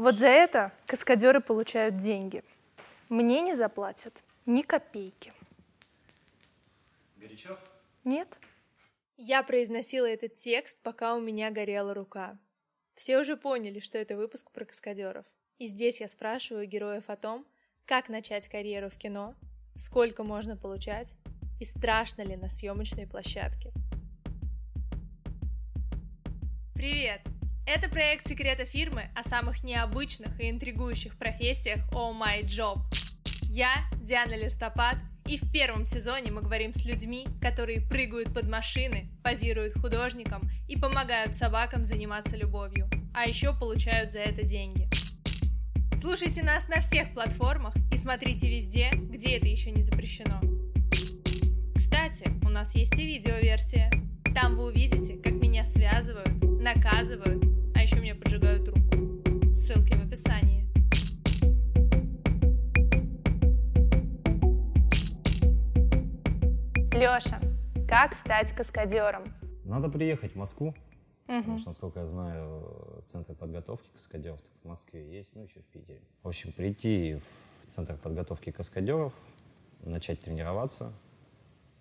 Вот за это каскадеры получают деньги. Мне не заплатят ни копейки. Горячо? Нет? Я произносила этот текст, пока у меня горела рука. Все уже поняли, что это выпуск про каскадеров. И здесь я спрашиваю героев о том, как начать карьеру в кино, сколько можно получать и страшно ли на съемочной площадке. Привет! Это проект секрета фирмы о самых необычных и интригующих профессиях Oh My Job. Я Диана Листопад, и в первом сезоне мы говорим с людьми, которые прыгают под машины, позируют художникам и помогают собакам заниматься любовью, а еще получают за это деньги. Слушайте нас на всех платформах и смотрите везде, где это еще не запрещено. Кстати, у нас есть и видеоверсия. Там вы увидите, как меня связывают, наказывают, а еще мне поджигают руку. Ссылки в описании. Леша, как стать каскадером? Надо приехать в Москву, потому что, насколько я знаю, центр подготовки каскадеров в Москве есть, ну еще в Питере. В общем, прийти в центр подготовки каскадеров, начать тренироваться,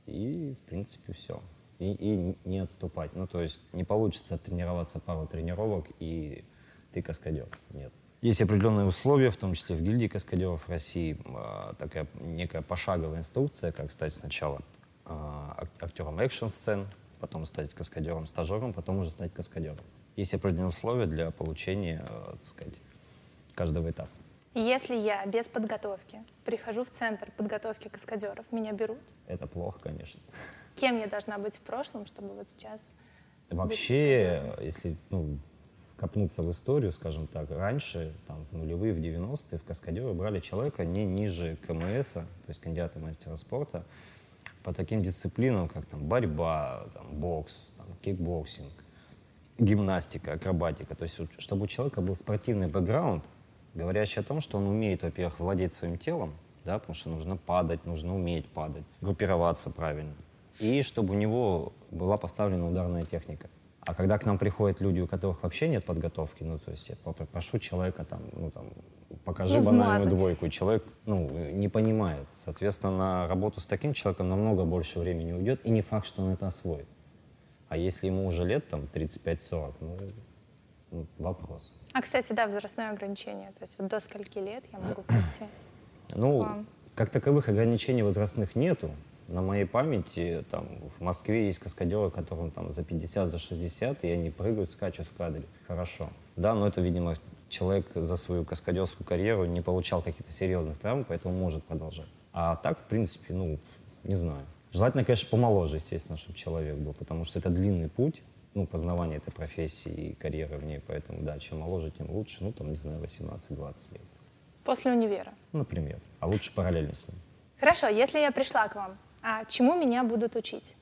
и, в принципе, все. И, и не отступать. Ну, то есть не получится тренироваться пару тренировок, и ты каскадер. Нет. Есть определенные условия, в том числе в гильдии каскадеров России, а, такая некая пошаговая инструкция, как стать сначала а, ак- актером экшн-сцен, потом стать каскадером-стажером, потом уже стать каскадером. Есть определенные условия для получения, а, так сказать, каждого этапа. Если я без подготовки прихожу в центр подготовки каскадеров, меня берут? Это плохо, конечно. Кем я должна быть в прошлом, чтобы вот сейчас... Вообще, если ну, копнуться в историю, скажем так, раньше, там, в нулевые, в 90-е, в каскадеры брали человека не ниже КМС, то есть кандидата мастера спорта, по таким дисциплинам, как там борьба, там, бокс, там, кикбоксинг, гимнастика, акробатика. То есть, чтобы у человека был спортивный бэкграунд, говорящий о том, что он умеет, во-первых, владеть своим телом, да, потому что нужно падать, нужно уметь падать, группироваться правильно. И чтобы у него была поставлена ударная техника. А когда к нам приходят люди, у которых вообще нет подготовки, ну, то есть я прошу человека там, ну, там, покажи Ну, банальную вмазать. двойку, и человек, ну, не понимает. Соответственно, на работу с таким человеком намного больше времени уйдет, и не факт, что он это освоит. А если ему уже лет, там, 35-40, ну, ну, вопрос. А, кстати, да, возрастное ограничение. То есть вот до скольки лет я могу прийти? Ну, как таковых ограничений возрастных нету. На моей памяти там в Москве есть каскадеры, которым там за 50, за 60, и они прыгают, скачут в кадре. Хорошо. Да, но это, видимо, человек за свою каскадерскую карьеру не получал каких-то серьезных травм, поэтому может продолжать. А так, в принципе, ну, не знаю. Желательно, конечно, помоложе, естественно, чтобы человек был, потому что это длинный путь, ну, познавания этой профессии и карьеры в ней, поэтому, да, чем моложе, тем лучше, ну, там, не знаю, 18-20 лет, После универа. например. А лучше параллельно с ним. Хорошо, если я пришла к вам, а чему меня будут учить?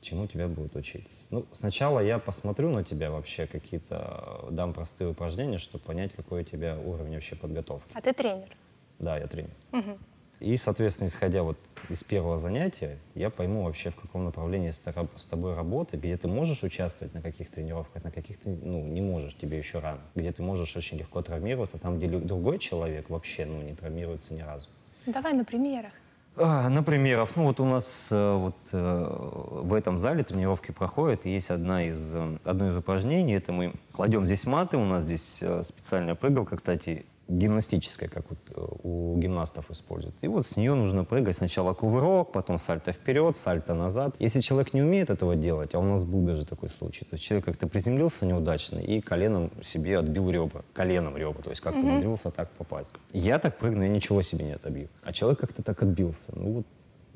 Чему тебя будут учить? Ну, сначала я посмотрю на тебя вообще, какие-то э, дам простые упражнения, чтобы понять, какой у тебя уровень вообще подготовки. А ты тренер. Да, я тренер. И, соответственно, исходя вот из первого занятия, я пойму вообще, в каком направлении с, тобой работать, где ты можешь участвовать на каких тренировках, на каких ты ну, не можешь, тебе еще рано, где ты можешь очень легко травмироваться, там, где другой человек вообще ну, не травмируется ни разу. Давай на примерах. А, На примеров. Ну вот у нас э, вот э, в этом зале тренировки проходят, есть одна из, э, одно из упражнений. Это мы кладем здесь маты, у нас здесь специальная прыгалка, кстати, гимнастическая, как вот э, у гимнастов используют. И вот с нее нужно прыгать сначала кувырок, потом сальто вперед, сальто назад. Если человек не умеет этого делать, а у нас был даже такой случай, то есть человек как-то приземлился неудачно и коленом себе отбил ребра, коленом ребра, то есть как-то умудрился так попасть. Я так прыгну, я ничего себе не отобью. А человек как-то так отбился. Ну вот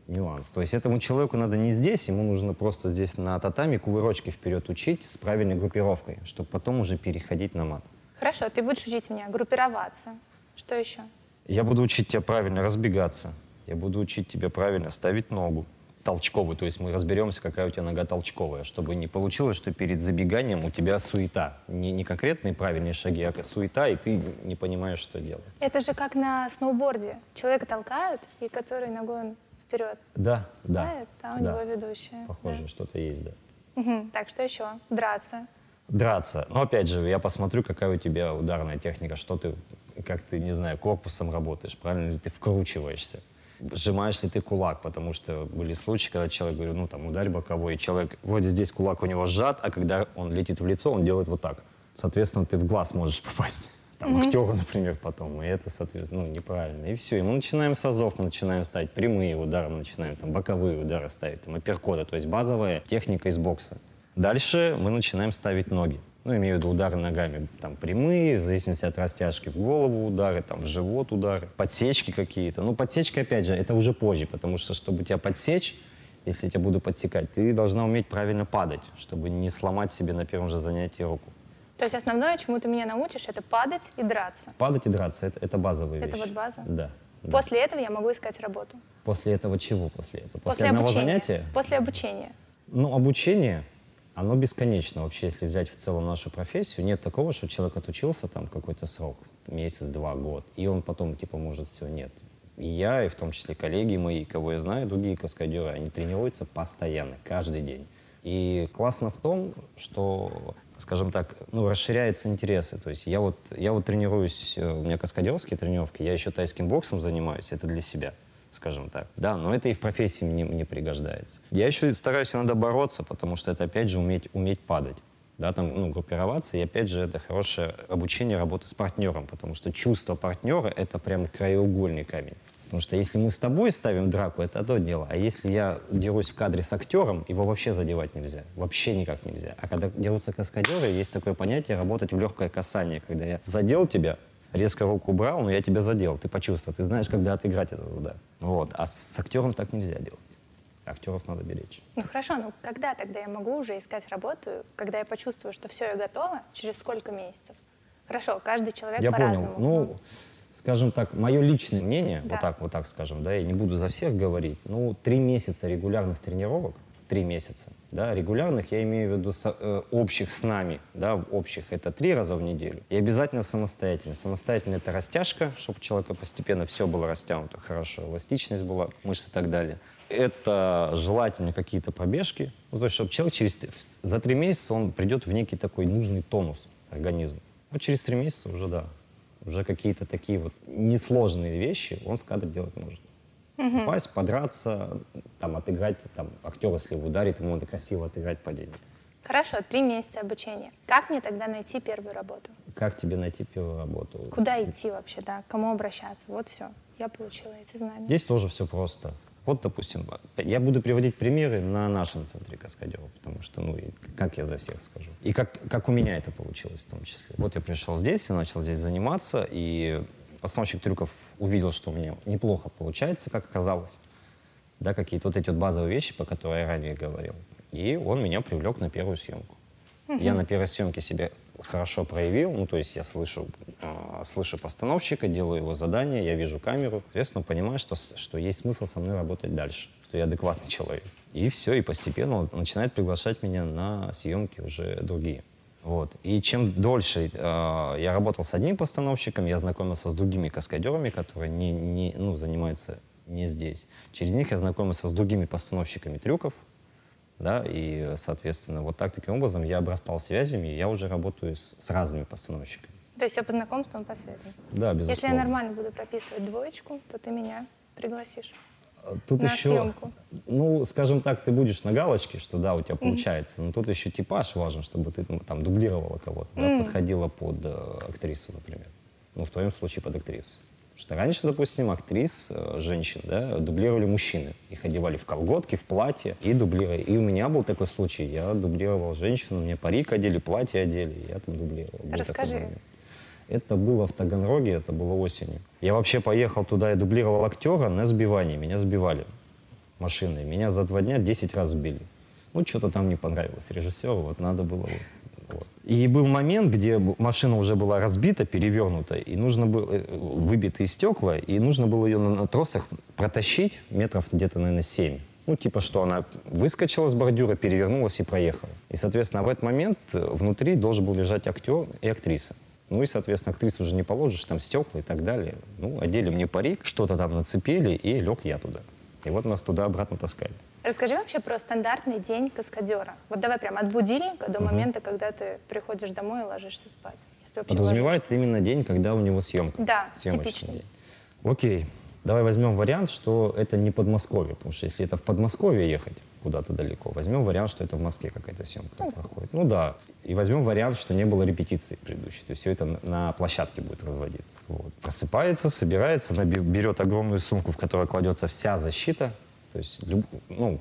нюанс. То есть этому человеку надо не здесь, ему нужно просто здесь на татами кувырочки вперед учить с правильной группировкой, чтобы потом уже переходить на мат. Хорошо, ты будешь учить меня группироваться. Что еще? Я буду учить тебя правильно разбегаться. Я буду учить тебя правильно ставить ногу толчковую. То есть мы разберемся, какая у тебя нога толчковая, чтобы не получилось, что перед забеганием у тебя суета. Не, не конкретные правильные шаги, а суета, и ты не понимаешь, что делать. Это же как на сноуборде. Человека толкают, и который ногой он вперед. Да, да. Да, там у да. него ведущая. Похоже, что-то есть, да. Да. Мгм. Так, что еще? Драться. Драться. Но опять же, я посмотрю, какая у тебя ударная техника, что ты, как ты, не знаю, корпусом работаешь, правильно ли ты вкручиваешься сжимаешь ли ты кулак, потому что были случаи, когда человек говорит, ну там ударь боковой, и человек, вроде здесь кулак у него сжат, а когда он летит в лицо, он делает вот так. Соответственно, ты в глаз можешь попасть. Там, mm-hmm. актеру, например, потом. И это, соответственно, ну, неправильно. И все. И мы начинаем с азов, мы начинаем ставить прямые удары, мы начинаем там боковые удары ставить, там, апперкоты, то есть базовая техника из бокса. Дальше мы начинаем ставить ноги ну, имею в виду удары ногами, там, прямые, в зависимости от растяжки, в голову удары, там, в живот удары, подсечки какие-то. Ну, подсечка, опять же, это уже позже, потому что, чтобы тебя подсечь, если я тебя буду подсекать, ты должна уметь правильно падать, чтобы не сломать себе на первом же занятии руку. То есть основное, чему ты меня научишь, это падать и драться? Падать и драться, это, это базовые это вещи. Это вот база? Да. После да. этого я могу искать работу? После этого чего после этого? После, после одного обучения. занятия? После обучения. Ну, обучение, оно бесконечно вообще, если взять в целом нашу профессию. Нет такого, что человек отучился там какой-то срок, месяц, два, год, и он потом типа может все, нет. И я, и в том числе коллеги мои, кого я знаю, другие каскадеры, они тренируются постоянно, каждый день. И классно в том, что, скажем так, ну, расширяются интересы. То есть я вот, я вот тренируюсь, э, у меня каскадерские тренировки, я еще тайским боксом занимаюсь, это для себя скажем так. Да, но это и в профессии мне, мне пригождается. Я еще стараюсь иногда бороться, потому что это, опять же, уметь, уметь падать. Да, там, ну, группироваться, и опять же, это хорошее обучение работы с партнером, потому что чувство партнера — это прям краеугольный камень. Потому что если мы с тобой ставим драку, это одно дело. А если я дерусь в кадре с актером, его вообще задевать нельзя. Вообще никак нельзя. А когда дерутся каскадеры, есть такое понятие работать в легкое касание. Когда я задел тебя, резко руку убрал, но я тебя задел, ты почувствовал, ты знаешь, когда отыграть этот удар. Вот. А с актером так нельзя делать. Актеров надо беречь. Ну хорошо, ну когда тогда я могу уже искать работу, когда я почувствую, что все, я готова, через сколько месяцев? Хорошо, каждый человек я по-разному. понял. Ну, скажем так, мое личное мнение, да. вот так, вот так скажем, да, я не буду за всех говорить, ну, три месяца регулярных тренировок – три месяца. Да, регулярных я имею в виду со, э, общих с нами, да, общих это три раза в неделю. И обязательно самостоятельно. Самостоятельно это растяжка, чтобы у человека постепенно все было растянуто хорошо, эластичность была, мышцы и так далее. Это желательно какие-то пробежки, ну, то есть чтобы человек через, за три месяца он придет в некий такой нужный тонус организма. Вот через три месяца уже да, уже какие-то такие вот несложные вещи он в кадр делать может угу. упасть, подраться, там, отыграть, там, актер, если ударит, ему надо красиво отыграть падение. Хорошо, три месяца обучения. Как мне тогда найти первую работу? Как тебе найти первую работу? Куда идти вообще, да? К кому обращаться? Вот все. Я получила эти знания. Здесь тоже все просто. Вот, допустим, я буду приводить примеры на нашем центре Каскадеров, потому что, ну, как я за всех скажу. И как, как у меня это получилось в том числе. Вот я пришел здесь, я начал здесь заниматься, и постановщик трюков увидел, что у меня неплохо получается, как оказалось. Да, какие-то вот эти вот базовые вещи, по которым я ранее говорил. И он меня привлек на первую съемку. Угу. Я на первой съемке себя хорошо проявил, ну, то есть я слышу, э, слышу постановщика, делаю его задание, я вижу камеру, соответственно, понимаю, что, что есть смысл со мной работать дальше, что я адекватный человек. И все, и постепенно он начинает приглашать меня на съемки уже другие. Вот. И чем дольше э, я работал с одним постановщиком, я знакомился с другими каскадерами, которые не, не, ну, занимаются не здесь. Через них я знакомился с другими постановщиками трюков, да, и, соответственно, вот так, таким образом я обрастал связями, и я уже работаю с, с разными постановщиками. То есть все по знакомствам, по связям? Да, безусловно. Если я нормально буду прописывать двоечку, то ты меня пригласишь. Тут на еще, съемку. ну, скажем так, ты будешь на галочке, что да, у тебя получается, mm-hmm. но тут еще типаж важен, чтобы ты ну, там дублировала кого-то, mm-hmm. да, подходила под э, актрису, например. Ну, в твоем случае под актрису. Потому что раньше, допустим, актрис, э, женщин, да, дублировали мужчины. Их одевали в колготки, в платье и дублировали. И у меня был такой случай. Я дублировал женщину, мне парик одели, платье одели, я там дублировал. Расскажи. Это было в Таганроге, это было осенью. Я вообще поехал туда и дублировал актера на сбивании. Меня сбивали машиной. Меня за два дня 10 раз сбили. Ну, что-то там не понравилось режиссеру, вот надо было... Вот. И был момент, где машина уже была разбита, перевернута, и нужно было э, выбитые стекла, и нужно было ее на, на тросах протащить метров где-то, наверное, 7. Ну, типа, что она выскочила с бордюра, перевернулась и проехала. И, соответственно, в этот момент э, внутри должен был лежать актер и актриса. Ну и, соответственно, актрису уже не положишь, там стекла и так далее. Ну, одели мне парик, что-то там нацепили, и лег я туда. И вот нас туда-обратно таскали. Расскажи вообще про стандартный день каскадера. Вот давай прям от будильника до момента, когда ты приходишь домой и ложишься спать. Подразумевается именно день, когда у него съемка. Да, съемочный типичный. день. Окей. Давай возьмем вариант, что это не Подмосковье, потому что если это в Подмосковье ехать куда-то далеко, возьмем вариант, что это в Москве какая-то съемка проходит. Ну да. И возьмем вариант, что не было репетиции предыдущей. То есть все это на- площадке будет разводиться. Вот. Просыпается, собирается, она бе- берет огромную сумку, в которой кладется вся защита. То есть, ну,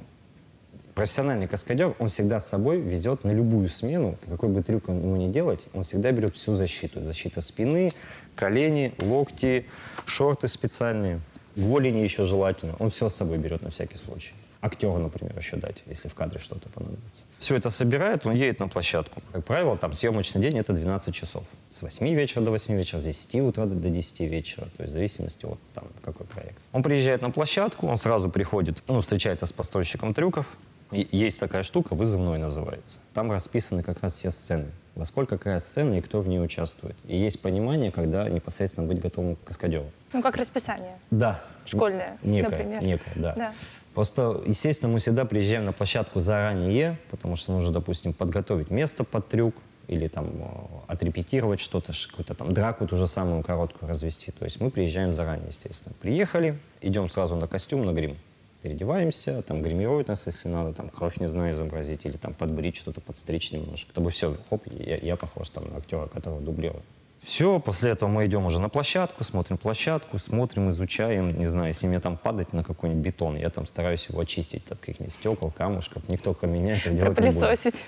профессиональный каскадер, он всегда с собой везет на любую смену, какой бы трюк он ему не делать, он всегда берет всю защиту. Защита спины, колени, локти, шорты специальные, голени еще желательно. Он все с собой берет на всякий случай. Актеру, например, еще дать, если в кадре что-то понадобится. Все это собирает, он едет на площадку. Как правило, там съемочный день это 12 часов. С 8 вечера до 8 вечера, с 10 утра до 10 вечера. То есть в зависимости от там, какой проект. Он приезжает на площадку, он сразу приходит, ну, встречается с постройщиком трюков. И Есть такая штука, вызывной называется. Там расписаны как раз все сцены. Во сколько какая сцена и кто в ней участвует. И есть понимание, когда непосредственно быть готовым к каскадеру. Ну, как расписание. Да. Школьное, Некое, например. некое, да. Да. Просто, естественно, мы всегда приезжаем на площадку заранее, потому что нужно, допустим, подготовить место под трюк или там э, отрепетировать что-то, какую-то там драку ту же самую короткую развести. То есть мы приезжаем заранее, естественно. Приехали, идем сразу на костюм, на грим. Переодеваемся, там гримируют нас, если надо, там кровь, не знаю, изобразить, или там подбрить что-то, подстричь немножко, чтобы все, хоп, я, я похож там на актера, которого дублирую. Все, после этого мы идем уже на площадку, смотрим площадку, смотрим, изучаем, не знаю, если мне там падать на какой-нибудь бетон, я там стараюсь его очистить от каких-нибудь стекол, камушков, никто ко меня это делать не будет.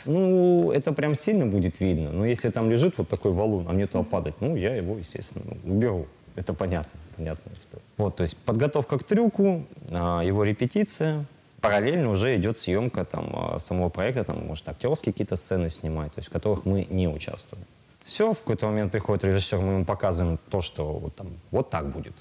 Ну, это прям сильно будет видно, но если там лежит вот такой валун, а мне туда падать, ну, я его, естественно, ну, уберу. Это понятно, понятная история. Вот, то есть подготовка к трюку, а, его репетиция, параллельно уже идет съемка там а, самого проекта, там, может, актерские какие-то сцены снимать, то есть в которых мы не участвуем. Все, в какой-то момент приходит режиссер, мы ему показываем то, что вот, там, вот так будет.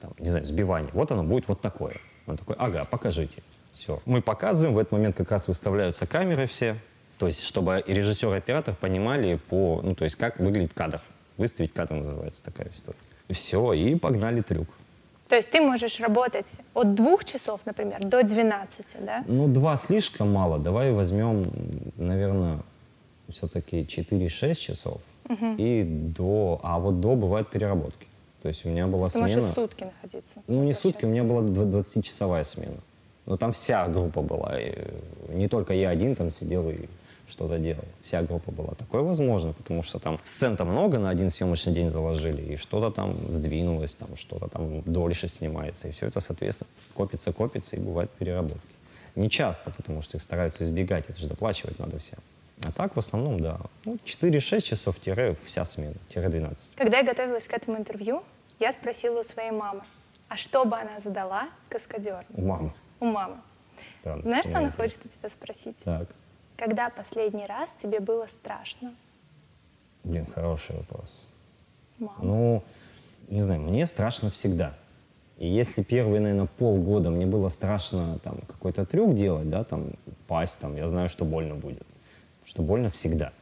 Там, не знаю, сбивание. Вот оно будет вот такое. Он такой, ага, покажите. Все. Мы показываем, в этот момент как раз выставляются камеры все, то есть чтобы и режиссер, и оператор понимали по, ну, то есть как выглядит кадр. Выставить кадр называется такая история. И все, и погнали трюк. То есть ты можешь работать от двух часов, например, до 12, да? Ну, два слишком мало. Давай возьмем, наверное, все-таки 4-6 часов. И до... А вот до бывают переработки. То есть у меня была Ты смена... сутки находиться. Ну, не сутки, у меня была дв- 20-часовая смена. Но там вся группа была. и не только я один там сидел и что-то делал. Вся группа была. Такое возможно, потому что там сцен-то много на один съемочный день заложили, и что-то там сдвинулось, там что-то там дольше снимается. И все это, соответственно, копится, копится, и бывают переработки. Не часто, потому что их стараются избегать, это же доплачивать надо всем. А так, в основном, да. Ну, 4-6 часов тире вся смена, тире 12. Когда я готовилась к этому интервью, я спросила у своей мамы, а что бы она задала каскадеру? У мамы. У мамы. Странно. Знаешь, что она хочет у тебя спросить? Так. Когда последний раз тебе было страшно? Блин, хороший вопрос. Мама. Ну, не знаю, мне страшно всегда. И если первые, наверное, полгода мне было страшно там какой-то трюк делать, да, там пасть, там, я знаю, что больно будет, что больно всегда,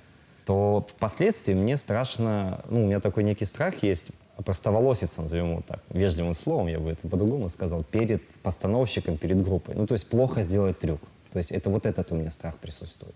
то впоследствии мне страшно, ну, у меня такой некий страх есть, простоволоситься, назовем его так, вежливым словом, я бы это по-другому сказал, перед постановщиком, перед группой. Ну, то есть плохо сделать трюк. То есть это вот этот у меня страх присутствует.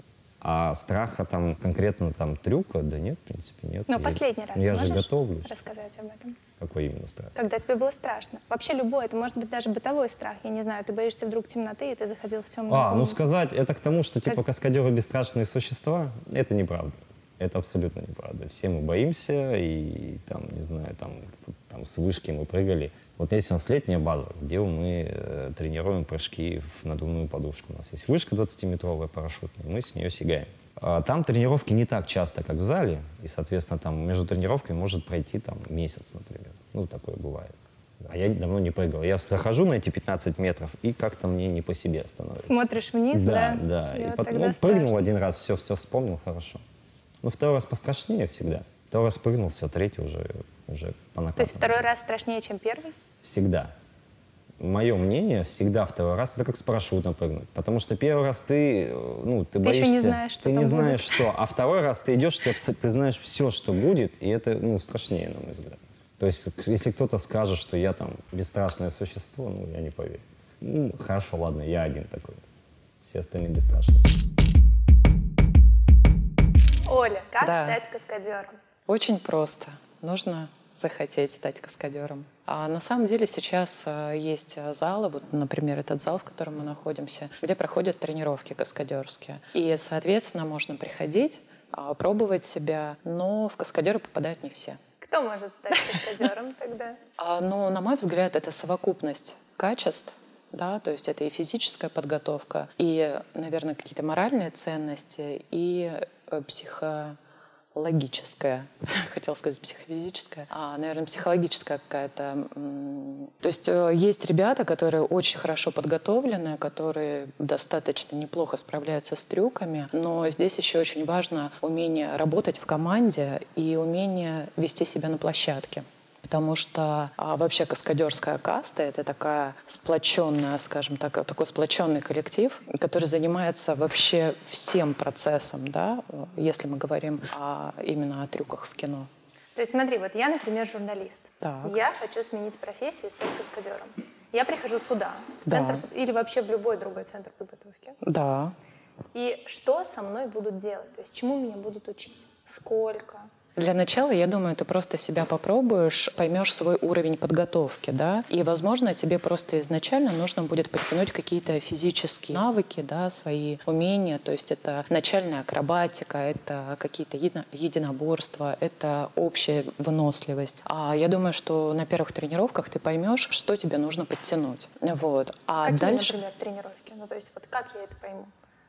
А страха там конкретно там трюка, да нет, в принципе, нет. Но Я- последний раз Я же готовлюсь. рассказать об этом? Какой именно страх? Когда тебе было страшно? Вообще любой, это может быть даже бытовой страх. Я не знаю, ты боишься вдруг темноты, и ты заходил в темную А, ну комнату. сказать это к тому, что типа Как- каскадеры бесстрашные существа, это неправда. Это абсолютно неправда. Все мы боимся, и там, не знаю, там, там с вышки мы прыгали. Вот есть у нас летняя база, где мы э, тренируем прыжки в надувную подушку. У нас есть вышка 20-метровая парашютная, мы с нее сигаем. А Там тренировки не так часто, как в зале, и, соответственно, там между тренировками может пройти там месяц, например. Ну, такое бывает. А я давно не прыгал. Я захожу на эти 15 метров, и как-то мне не по себе становится. Смотришь вниз, да? Да, да. И потом, ну, прыгнул страшно. один раз, все, все вспомнил, хорошо. Ну, второй раз пострашнее всегда. Второй раз прыгнул, все, третий уже, уже по То есть второй раз страшнее, чем первый? Всегда. Мое мнение, всегда второй раз это как с парашютом прыгнуть. Потому что первый раз ты, ну, ты, Ты боишься. еще не знаешь, что Ты там не будет. знаешь, что. А второй раз ты идешь, ты, ты знаешь все, что будет, и это, ну, страшнее, на мой взгляд. То есть, если кто-то скажет, что я там бесстрашное существо, ну, я не поверю. Ну, хорошо, ладно, я один такой. все остальные бесстрашные. Оля, как Да. стать каскадером? Очень просто. Нужно захотеть стать каскадером. А на самом деле сейчас э, есть э, залы, вот, например, этот зал, в котором мы находимся, где проходят тренировки каскадерские. И, соответственно, можно приходить, а, пробовать себя, но в каскадеры попадают не все. Кто может стать каскадером тогда? А, Но, на мой взгляд, это совокупность качеств, да, то есть это и физическая подготовка, и, наверное, какие-то моральные ценности, и э, психологическая, хотела сказать психофизическая, а, наверное, психологическая какая-то. То есть э, есть ребята, которые очень хорошо подготовлены, которые достаточно неплохо справляются с трюками, но здесь еще очень важно умение работать в команде и умение вести себя на площадке. Потому что а, вообще каскадерская каста — это такая сплоченная, скажем так, такой сплоченный коллектив, который занимается вообще всем процессом, да, если мы говорим о- именно о трюках в кино. То есть смотри, вот я, например, журналист. Так. Я хочу сменить профессию и стать каскадером. Я прихожу сюда, в Да. центр или вообще в любой другой центр подготовки. Да. И что со мной будут делать? То есть чему меня будут учить? Сколько? Для начала, я думаю, ты просто себя попробуешь, поймешь свой уровень подготовки, да, и, возможно, тебе просто изначально нужно будет подтянуть какие-то физические навыки, да, свои умения, то есть это начальная акробатика, это какие-то едино- единоборства, это общая выносливость. А я думаю, что на первых тренировках ты поймешь, что тебе нужно подтянуть, вот. А Какие, дальше... например, тренировки? Ну, то есть вот как я это пойму?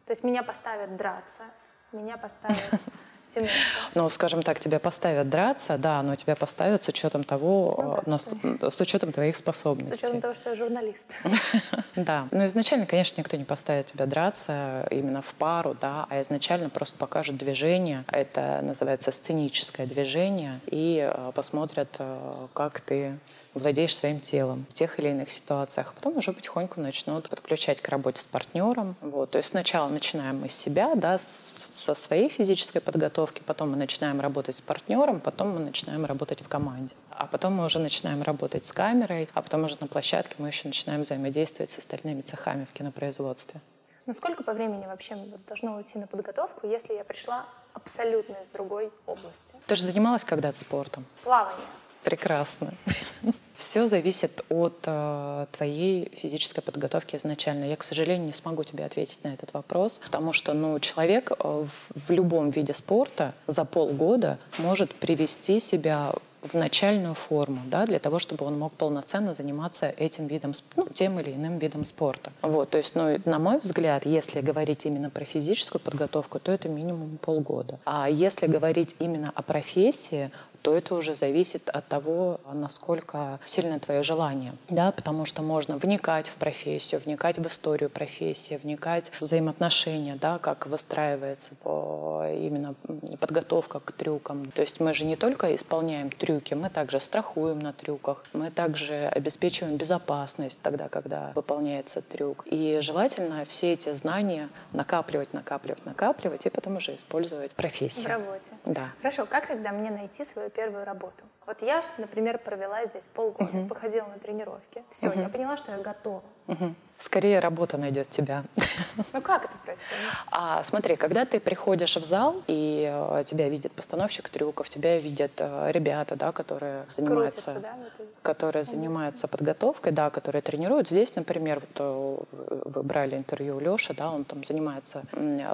То есть меня поставят драться, меня поставят тянуться. Ну, скажем так, тебя поставят драться, да, но тебя поставят с учетом того, Ну, э, нас- с учетом твоих С способностей. учетом того, что я журналист. Да. Ну, изначально, конечно, никто не поставит тебя драться именно в пару, да, а изначально просто покажут движение. Это называется сценическое движение. И э, посмотрят, э, как ты владеешь своим телом в тех или иных ситуациях. А потом уже потихоньку начнут подключать к работе с партнером. Вот. То есть сначала начинаем мы с себя, да, со своей физической подготовки, потом мы начинаем работать с партнером, потом мы начинаем работать в команде. А потом мы уже начинаем работать с камерой, а потом уже на площадке мы еще начинаем взаимодействовать с остальными цехами в кинопроизводстве. Ну сколько по времени вообще должно уйти на подготовку, если я пришла абсолютно из другой области? Ты же занималась когда-то спортом? Плавание. Прекрасно. Все зависит от э, твоей физической подготовки изначально. Я, к сожалению, не смогу тебе ответить на этот вопрос, потому что ну, человек э, в, в любом виде спорта за полгода может привести себя в начальную форму, да, для того, чтобы он мог полноценно заниматься этим видом, ну, тем или иным видом спорта. Вот, то есть, ну, на мой взгляд, если говорить именно про физическую подготовку, то это минимум полгода. А если говорить именно о профессии, то это уже зависит от того, насколько сильно твое желание. Да? Потому что можно вникать в профессию, вникать в историю профессии, вникать в взаимоотношения, да, как выстраивается по- именно подготовка к трюкам. То есть мы же не только исполняем трюки, мы также страхуем на трюках, мы также обеспечиваем безопасность тогда, когда выполняется трюк. И желательно все эти знания накапливать, накапливать, накапливать и потом уже использовать в профессии. В работе. Да. Хорошо, как тогда мне найти свою первую работу? Вот я, например, провела здесь полгода, походила на тренировки. Все, я поняла, что я готова. Мгм. Скорее работа найдет тебя. Ну как это происходит? А смотри, когда ты приходишь в зал, и э, тебя видит постановщик трюков, тебя видят э, ребята, да, которые занимаются, Крутится, да, которые занимаются подготовкой, да, которые тренируют. Здесь, например, вот, э, вы брали интервью у Леши, да, он там занимается,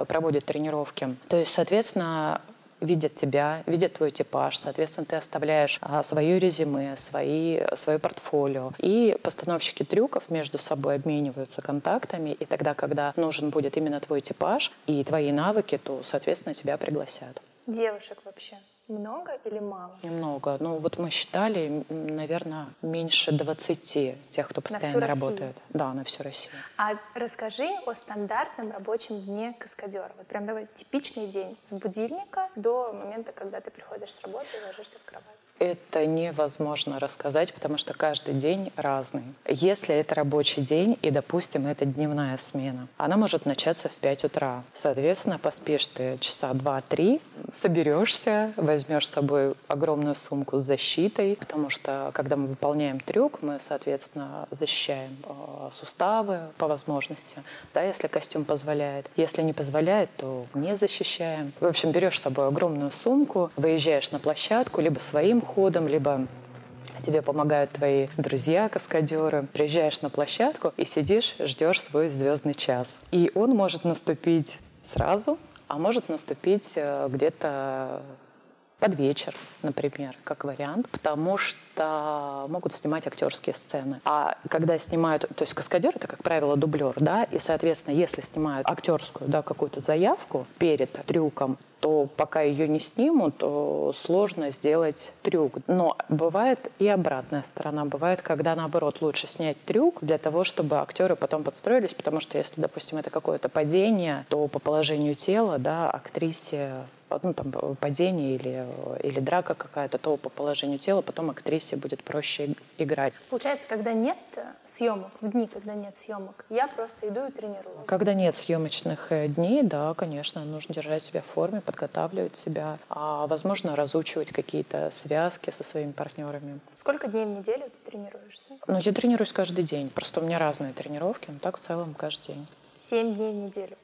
проводит тренировки. То есть, соответственно, видят тебя, видят твой типаж, соответственно, ты оставляешь а, свое резюме, свои, свое портфолио. И постановщики трюков между собой обмениваются контактами, и тогда, когда нужен будет именно твой типаж и твои навыки, то, соответственно, тебя пригласят. Девушек вообще много или мало? Немного. Ну, вот мы считали, наверное, меньше 20 тех, кто постоянно Россию? работает. Да, на всю Россию. А расскажи о стандартном рабочем дне каскадера. Вот прям давай типичный день с будильника до момента, когда ты приходишь с работы и ложишься в кровать. Это невозможно рассказать, потому что каждый день разный. Если это рабочий день, и, допустим, это дневная смена, она может начаться в 5 утра. Соответственно, поспишь ты часа 2-3, соберешься, возьмешь с собой огромную сумку с защитой, потому что, когда мы выполняем трюк, мы, соответственно, защищаем э, суставы по возможности, да, если костюм позволяет. Если не позволяет, то не защищаем. В общем, берешь с собой огромную сумку, выезжаешь на площадку либо своим ходом, либо тебе помогают твои друзья-каскадеры. Приезжаешь на площадку и сидишь, ждешь свой звездный час. И он может наступить сразу, а может наступить э, где-то под вечер, например, как вариант, потому что могут снимать актерские сцены. А когда снимают, то есть каскадер это, как правило, дублер, да, и, соответственно, если снимают актерскую, да, какую-то заявку перед трюком, то пока ее не снимут, то сложно сделать трюк. Но бывает и обратная сторона. Бывает, когда наоборот лучше снять трюк для того, чтобы актеры потом подстроились, потому что если, допустим, это какое-то падение, то по положению тела, да, актрисе ну, там, падение или, или драка какая-то, то по положению тела потом актрисе будет проще играть. Получается, когда нет съемок, в дни, когда нет съемок, я просто иду и тренирую. Когда нет съемочных э, дней, да, конечно, нужно держать себя в форме, подготавливать себя, а, возможно, разучивать какие-то связки со своими партнерами. Сколько дней в неделю ты тренируешься? Ну, я тренируюсь каждый день. Просто у меня разные тренировки, но так в целом каждый день. Семь дней в неделю?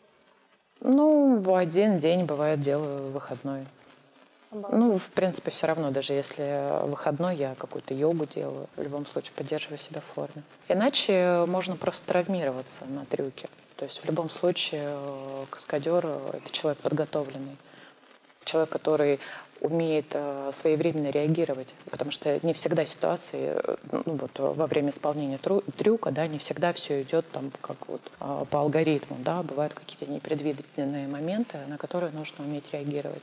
Ну, в один день бывает делаю выходной. Обалдеть. Ну, в принципе, все равно, даже если выходной, я какую-то йогу делаю, в любом случае поддерживаю себя в форме. Иначе можно просто травмироваться на трюке. То есть в любом случае э, каскадер — это человек подготовленный. Человек, который умеет э, своевременно реагировать, потому что не всегда ситуации, э, ну, вот, во время исполнения трю, трюка, да, не всегда все идет там как вот э, по алгоритму, да, бывают какие-то непредвиденные моменты, на которые нужно уметь реагировать.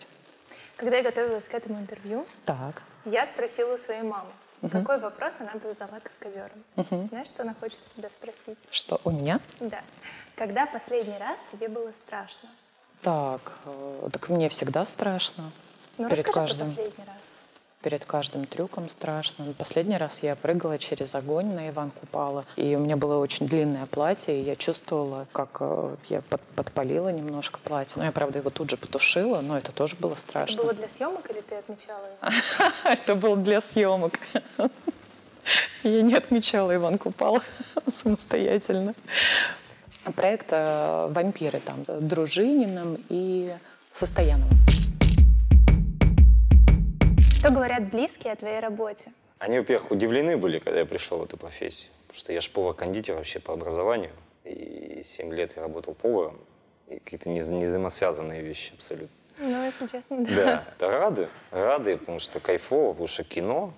Когда я готовилась к этому интервью, так. я спросила у своей мамы, угу. какой вопрос она бы задала каскадерам. Угу. Знаешь, что она хочет у тебя спросить? Что, у меня? Да. Когда последний раз тебе было страшно? Так, так мне всегда страшно. Ну, перед каждым. Перед каждым трюком страшно. Последний раз я прыгала через огонь на Иван Купала, и у меня было очень длинное платье, и я чувствовала, как э, я под, подпалила немножко платье. Ну, я, правда, его тут же потушила, но это тоже было страшно. Это было для съемок или ты отмечала его? Это было для съемок. Я не отмечала Иван Купала самостоятельно. Проект э, «Вампиры» там с Дружининым и Состояновым. Что говорят близкие о твоей работе? Они, во-первых, удивлены были, когда я пришел в эту профессию. Потому что я же повар-кондитер вообще по образованию. И 7 лет я работал поваром. И какие-то незаимосвязанные вещи абсолютно. Ну, если честно, да. Да, это рады, рады, потому что кайфово, потому что кино,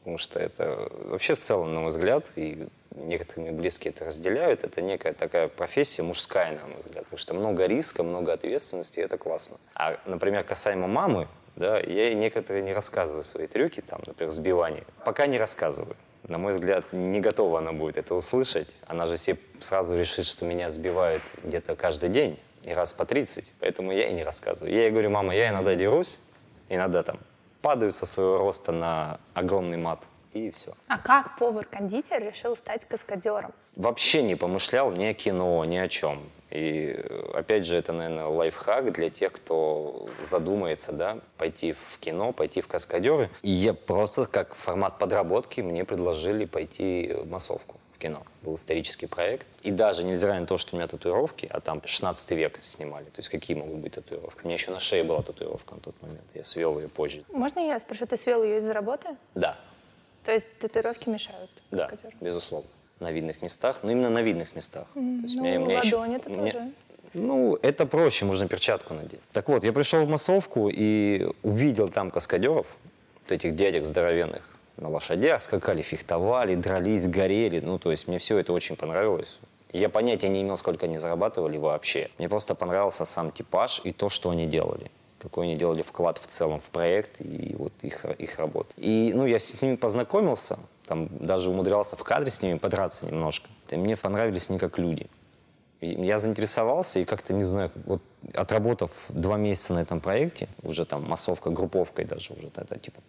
потому что это вообще в целом, на мой взгляд, и некоторые близкие это разделяют, это некая такая профессия мужская, на мой взгляд, потому что много риска, много ответственности, и это классно. А, например, касаемо мамы, да, я некоторые не рассказываю свои трюки, там, например, сбивание. Пока не рассказываю. На мой взгляд, не готова она будет это услышать. Она же все сразу решит, что меня сбивают где-то каждый день и раз по 30. Поэтому я и не рассказываю. Я ей говорю, мама, я иногда дерусь, иногда там падаю со своего роста на огромный мат и все. А как повар-кондитер решил стать каскадером? Вообще не помышлял ни о кино, ни о чем. И опять же, это, наверное, лайфхак для тех, кто задумается, да, пойти в кино, пойти в каскадеры. И я просто как формат подработки мне предложили пойти в массовку в кино. Был исторический проект. И даже невзирая на то, что у меня татуировки, а там 16 век снимали, то есть какие могут быть татуировки? У меня еще на шее была татуировка на тот момент, я свел ее позже. Можно я спрошу, ты свел ее из-за работы? Да. То есть татуировки мешают Да, безусловно на видных местах, но именно на видных местах. Mm, То есть ну, меня, меня еще, это мне, тоже. Ну, это проще, можно перчатку надеть. Так вот, я пришел в массовку и увидел там каскадеров, вот этих дядек здоровенных, на лошадях скакали, фехтовали, дрались, горели. Ну, то есть мне все это очень понравилось. Я понятия не имел, сколько они зарабатывали вообще. Мне просто понравился сам типаж и то, что они делали какой они делали вклад в целом в проект и вот их, их работу. И ну, я с ними познакомился, там даже умудрялся в кадре с ними подраться немножко. И мне понравились они как люди. Я заинтересовался и как-то, не знаю, вот отработав два месяца на этом проекте, уже там массовка, групповкой даже, уже это типа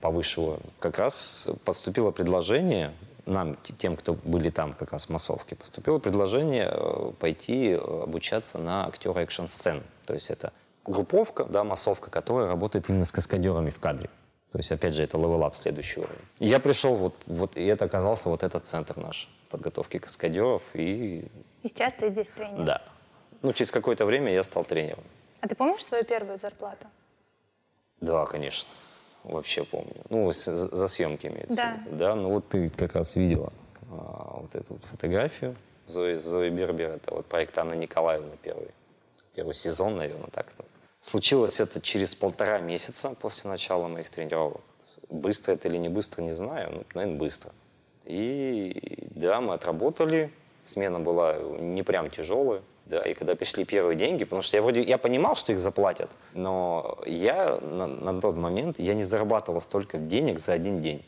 повыше уровня. Как раз поступило предложение нам, тем, кто были там как раз в массовке, поступило предложение э, пойти э, обучаться на актера экшн-сцен. То есть это групповка, да, массовка, которая работает именно с каскадерами в кадре. То есть, опять же, это level up следующий уровень. И я пришел, вот, вот, и это оказался вот этот центр наш подготовки каскадеров. И, И сейчас ты здесь тренер. да. Ну, через какое-то время я стал тренером. А ты помнишь свою первую зарплату? Да, конечно. Вообще помню. Ну, за, съемки имеется. Да. Да, ну вот ты как раз видела а, вот эту вот фотографию Зои, Зои Бербер. Это вот проект Анны Николаевны первый. Первый сезон, наверное, так-то. Случилось это через полтора месяца после начала моих тренировок. Быстро это или не быстро, не знаю. Ну, наверное, быстро. И да, мы отработали. Смена была не прям тяжелая. Да, и когда пришли первые деньги, потому что я вроде я понимал, что их заплатят, но я на, на тот момент я не зарабатывал столько денег за один день.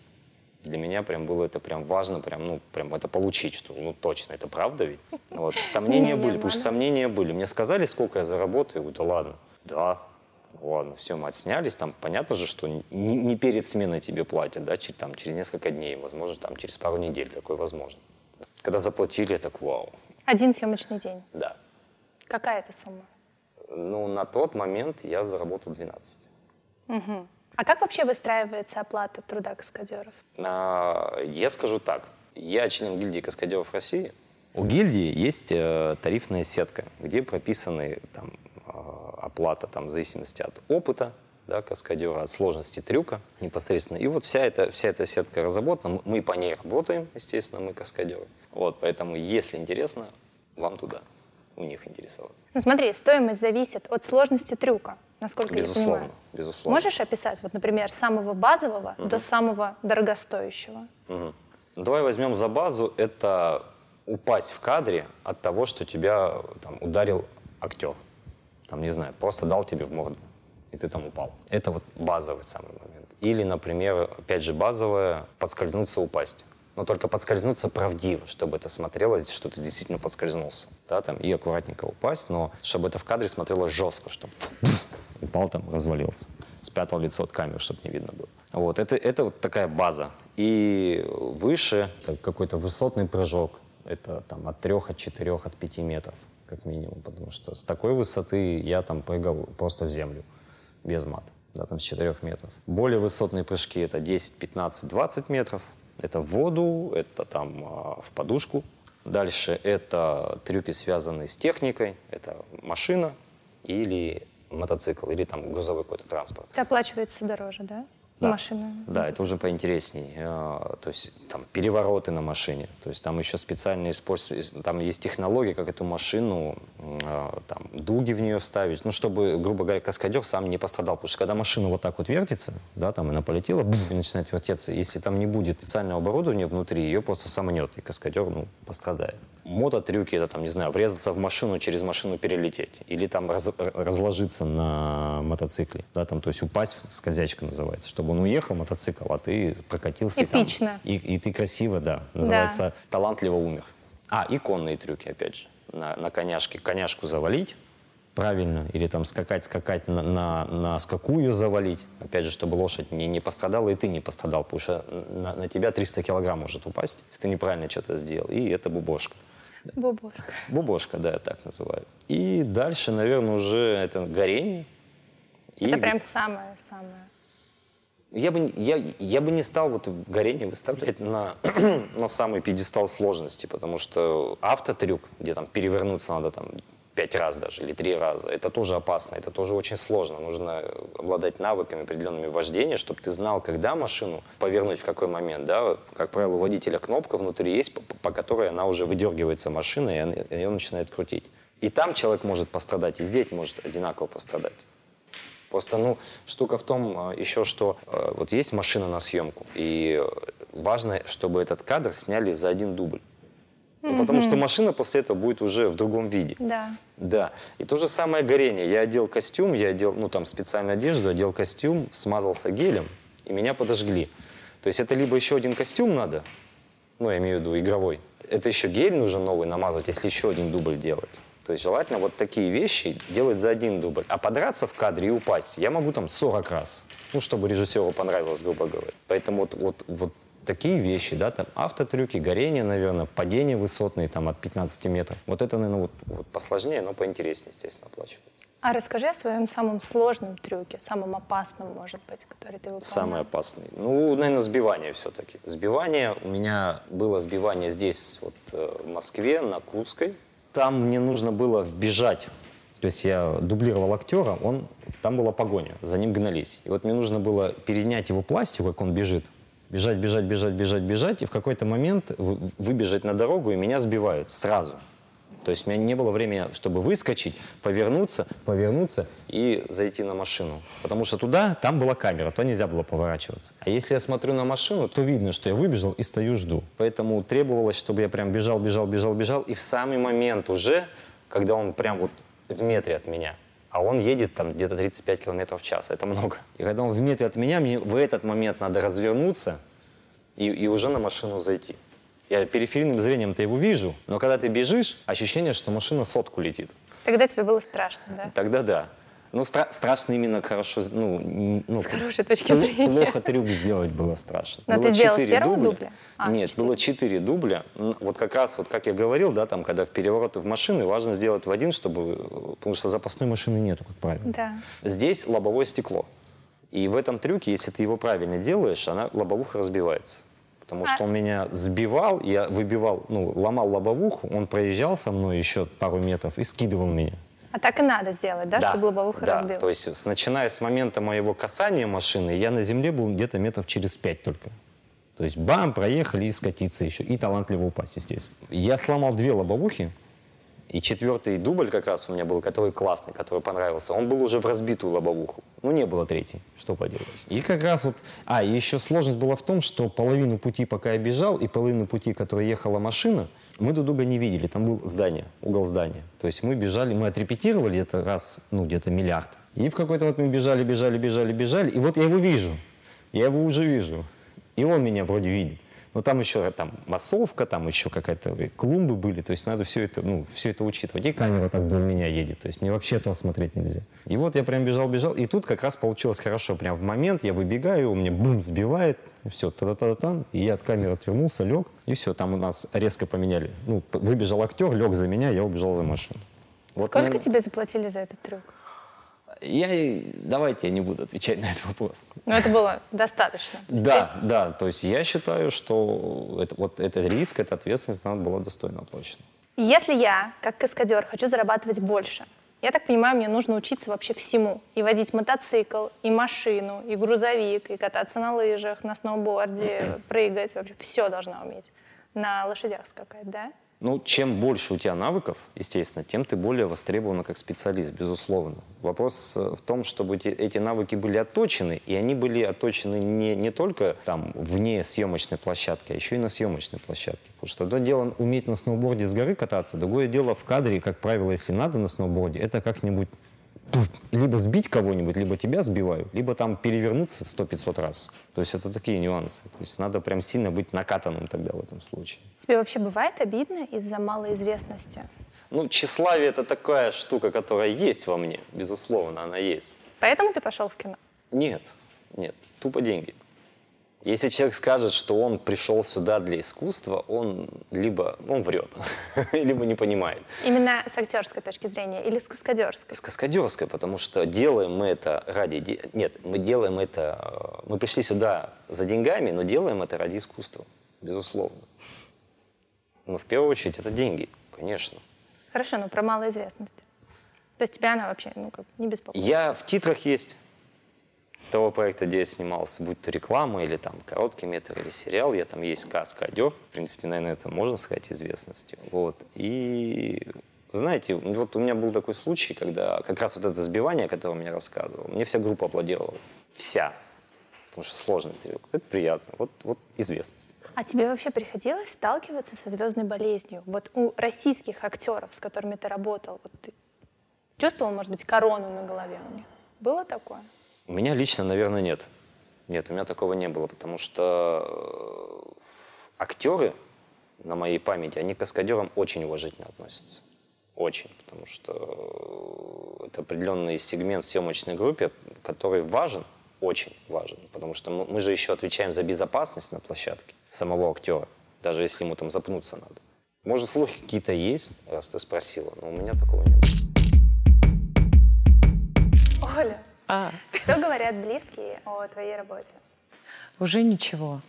Для меня прям было это прям важно, прям, ну, прям это получить, что, ну, точно, это правда ведь? Вот, сомнения Не, не были, потому что сомнения были. Мне сказали, сколько я заработаю, я говорю, да ладно, да, ладно, все, мы отснялись, там понятно же, что не, не перед сменой тебе платят, да, чуть, там, через несколько дней, возможно, там, через пару недель такое возможно. Когда заплатили, я так, вау, Один съемочный день. да. Какая это сумма? Ну, на тот момент я заработал 12. А как вообще выстраивается оплата труда каскадеров? А, Я скажу так. Я член гильдии каскадеров России. У гильдии есть э, тарифная сетка, где прописаны там, э, оплата там, в зависимости от опыта да, каскадера, от сложности трюка непосредственно. И вот вся эта, вся эта сетка разработана. Мы- по ней работаем, естественно, мы каскадеры. Вот, поэтому, если интересно, вам туда, у них интересоваться. Ну смотри, стоимость зависит от сложности трюка, насколько я Безусловно, понимаю. безусловно. Можешь описать, вот, например, с самого базового до самого дорогостоящего? Ну, Давай возьмем за базу, это упасть в кадре от того, что тебя там, ударил актер. Там, не знаю, просто дал тебе в морду, и ты там упал. Это вот базовый самый момент. Или, например, опять же, базовое, подскользнуться, упасть. Но только подскользнуться правдиво, чтобы это смотрелось, что ты действительно подскользнулся. Да, там, и аккуратненько упасть, но чтобы это в кадре смотрелось жестко, чтобы упал там, развалился. Спрятал лицо от камеры, чтобы не видно было. Вот, это, это вот такая база. И выше какой-то высотный прыжок. Это там от трех, от четырех, от пяти метров, как минимум. Потому что с такой высоты я там прыгал просто в землю, без мат. Да, там с 4 метров. Более высотные прыжки это 10, 15, 20 метров. Это в воду, это там а, в подушку. Дальше это трюки, связанные с техникой. Это машина или мотоцикл, или там грузовой какой-то транспорт. Это оплачивается дороже, да? Да. Машина. Да, это уже поинтересней. А, То есть там перевороты на машине. То есть там еще специально используют, там есть технология, как эту машину, а, там дуги в нее вставить, ну чтобы, грубо говоря, каскадер сам не пострадал. Потому что когда машина вот так вот вертится, да, там она полетела, бф, и начинает вертеться, если там не будет специального оборудования внутри, ее просто сомнет, и каскадер, ну, пострадает. Мототрюки, это там, не знаю, врезаться в машину, через машину перелететь. Или там раз- разложиться на мотоцикле. Да, там, то есть упасть, скользячка называется. Чтобы он уехал, мотоцикл, а ты прокатился. и там- Эпично. И, и ты красиво, да. Называется талантливо умер. А, и конные трюки, опять же. На, на коняшке. Коняшку завалить правильно. Или там скакать-скакать на, на, на скаку ее завалить. Опять же, чтобы лошадь не, не пострадала, и ты не пострадал. Потому что на, на тебя 300 килограмм может упасть, если ты неправильно что-то сделал. И это бубошка. Бубушка. Бубошка, да, я так называю. И дальше, наверное, уже это горение. И Это прям самое-самое. Я бы, я, я бы не стал вот горение выставлять на, на самый пьедестал сложности, потому что автотрюк, где там перевернуться надо там пять раз даже или три раза, это тоже опасно, это тоже очень сложно. Нужно обладать навыками определенными вождения, чтобы ты знал, когда машину повернуть в какой момент. Да? Как правило, у водителя кнопка внутри есть, по, по которой она уже выдергивается машина, и она- ее начинает крутить. И там человек может пострадать, и здесь может одинаково пострадать. Просто, ну, штука в том э, еще, что э, вот есть машина на съемку, и э, важно, чтобы этот кадр сняли за один дубль. Ну, потому что машина после этого будет уже в другом виде. Да. Да. И то же самое горение. Я одел костюм, я одел, ну, там, специальную одежду, одел костюм, смазался гелем, и меня подожгли. То есть это либо еще один костюм надо, ну, я имею в виду игровой, это еще гель нужно новый намазать, если еще один дубль делать. То есть желательно вот такие вещи делать за один дубль. А подраться в кадре и упасть я могу там 40 раз. Ну, чтобы режиссеру понравилось, грубо говоря. Поэтому вот, вот, вот такие вещи, да, там автотрюки, горение, наверное, падение высотные там от 15 метров. Вот это, наверное, вот, вот посложнее, но поинтереснее, естественно, оплачивается. А расскажи о своем самом сложном трюке, самом опасном, может быть, который ты выполнял. Самый опасный. Ну, наверное, сбивание все-таки. Сбивание. У меня было сбивание здесь, вот э, в Москве, на Курской. Там мне нужно было вбежать. То есть я дублировал актера, он, там была погоня, за ним гнались. И вот мне нужно было перенять его пластику, как он бежит. Бежать, бежать, бежать, бежать, бежать. И в какой-то момент вы- выбежать на дорогу, и меня сбивают сразу. То есть у меня не было времени, чтобы выскочить, повернуться, повернуться и зайти на машину. Потому что туда, там была камера, то нельзя было поворачиваться. А если я смотрю на машину, то видно, что я выбежал и стою, жду. Поэтому требовалось, чтобы я прям бежал, бежал, бежал, бежал. И в самый момент уже, когда он прям вот в метре от меня, а он едет там где-то 35 километров в час, это много. И когда он в метре от меня, мне в этот момент надо развернуться и, и уже на машину зайти. Я периферийным зрением-то его вижу, но когда ты бежишь, ощущение, что машина сотку летит. Тогда тебе было страшно, да? Тогда да. Ну, стра- страшно именно хорошо, ну, ну, С хорошей точки зрения. Плохо трюк сделать было страшно. Но было ты сделал с первого дубля. дубля? А, Нет, четыре. было четыре дубля. Вот как раз, вот как я говорил, да, там, когда в перевороты в машины, важно сделать в один, чтобы, потому что запасной машины нету, как правило. Да. Здесь лобовое стекло. И в этом трюке, если ты его правильно делаешь, она лобовуха разбивается. Потому что А- он меня сбивал, я выбивал, ну, ломал лобовуху, он проезжал со мной еще пару метров и скидывал меня. А так и надо сделать, да, чтобы лобовуха да. разбилась? То есть, начиная с момента моего касания машины, я на земле был где-то метров через пять только. То есть бам, проехали и скатиться еще. И талантливо упасть, естественно. Я сломал две лобовухи. И четвертый дубль как раз у меня был, который классный, который понравился. Он был уже в разбитую лобовуху. Ну, не было третьей. Что поделать. И как раз вот... А, еще сложность была в том, что половину пути, пока я бежал, и половину пути, которой ехала машина, мы друг друга не видели. Там был здание, угол здания. То есть мы бежали, мы отрепетировали это раз, ну, где-то миллиард. И в какой-то вот мы бежали, бежали, бежали, бежали. И вот я его вижу. Я его уже вижу. И он меня вроде видит. Но там еще там массовка, там еще какая-то клумбы были. То есть надо все это, ну, все это учитывать. И камера так вдоль меня едет. То есть мне вообще этого смотреть нельзя. И вот я прям бежал, бежал. И тут как раз получилось хорошо. Прям в момент я выбегаю, он мне бум, сбивает. Все, та-та-та-там. И я от камеры отвернулся, лег. И все, там у нас резко поменяли. Ну, выбежал актер, лег за меня, я убежал за машину. Вот, Сколько наверное, тебе заплатили за этот трюк? Я, давайте я не буду отвечать на этот вопрос. Ну, это было достаточно. Да, да, то есть я считаю, что это, вот этот риск, эта ответственность, она была достойно оплачена. Если я, как каскадер, хочу зарабатывать больше, я так понимаю, мне нужно учиться вообще всему. И водить мотоцикл, и машину, и грузовик, и кататься на лыжах, на сноуборде, прыгать. Вообще все должна уметь. На лошадях скакать, да? Ну, чем больше у тебя навыков, естественно, тем ты более востребована как специалист, безусловно. Вопрос э, в том, чтобы эти, навыки были отточены, и они были отточены не, не только там вне съемочной площадки, а еще и на съемочной площадке. Потому что одно дело уметь на сноуборде с горы кататься, другое дело в кадре, как правило, если надо на сноуборде, это как-нибудь либо сбить кого-нибудь, либо тебя сбивают, либо там перевернуться 100-500 раз. То есть это такие нюансы. То есть надо прям сильно быть накатанным тогда в этом случае. Тебе вообще бывает обидно из-за малой известности? Ну, тщеславие — это такая штука, которая есть во мне, безусловно, она есть. Поэтому ты пошел в кино? Нет, нет, тупо деньги. Если человек скажет, что он пришел сюда для искусства, он либо он врет, либо не понимает. Именно с актерской точки зрения или с каскадерской? С каскадерской, потому что делаем мы это ради... Нет, мы делаем это... э, Мы пришли сюда за деньгами, но делаем это ради искусства, безусловно. Но в первую очередь это деньги, конечно. Хорошо, но про малоизвестность. То есть тебя она вообще ну, как, не беспокоит? Я в титрах есть того проекта, где я снимался, будь то реклама или там короткий метр или сериал, я там есть каскадер, в принципе, наверное, это можно сказать известностью. Вот. И знаете, вот у меня был такой случай, когда как раз вот это сбивание, о я рассказывал, мне вся группа аплодировала. Вся. Потому что сложный трюк. Это приятно. Вот, вот известность. А тебе вообще приходилось сталкиваться со звездной болезнью? Вот у российских актеров, с которыми ты работал, вот ты чувствовал, может быть, корону на голове у них? Было такое? У меня лично, наверное, нет. Нет, у меня такого не было, потому что э, актеры на моей памяти, они к каскадерам очень уважительно относятся. Очень, потому что это определенный сегмент в съемочной группе, который важен, очень важен, потому что мы же еще отвечаем за безопасность на площадке самого актера, даже если ему там запнуться надо. Может, слухи какие-то есть, раз ты спросила, но у меня такого не было. А, что говорят близкие о твоей работе? уже ничего.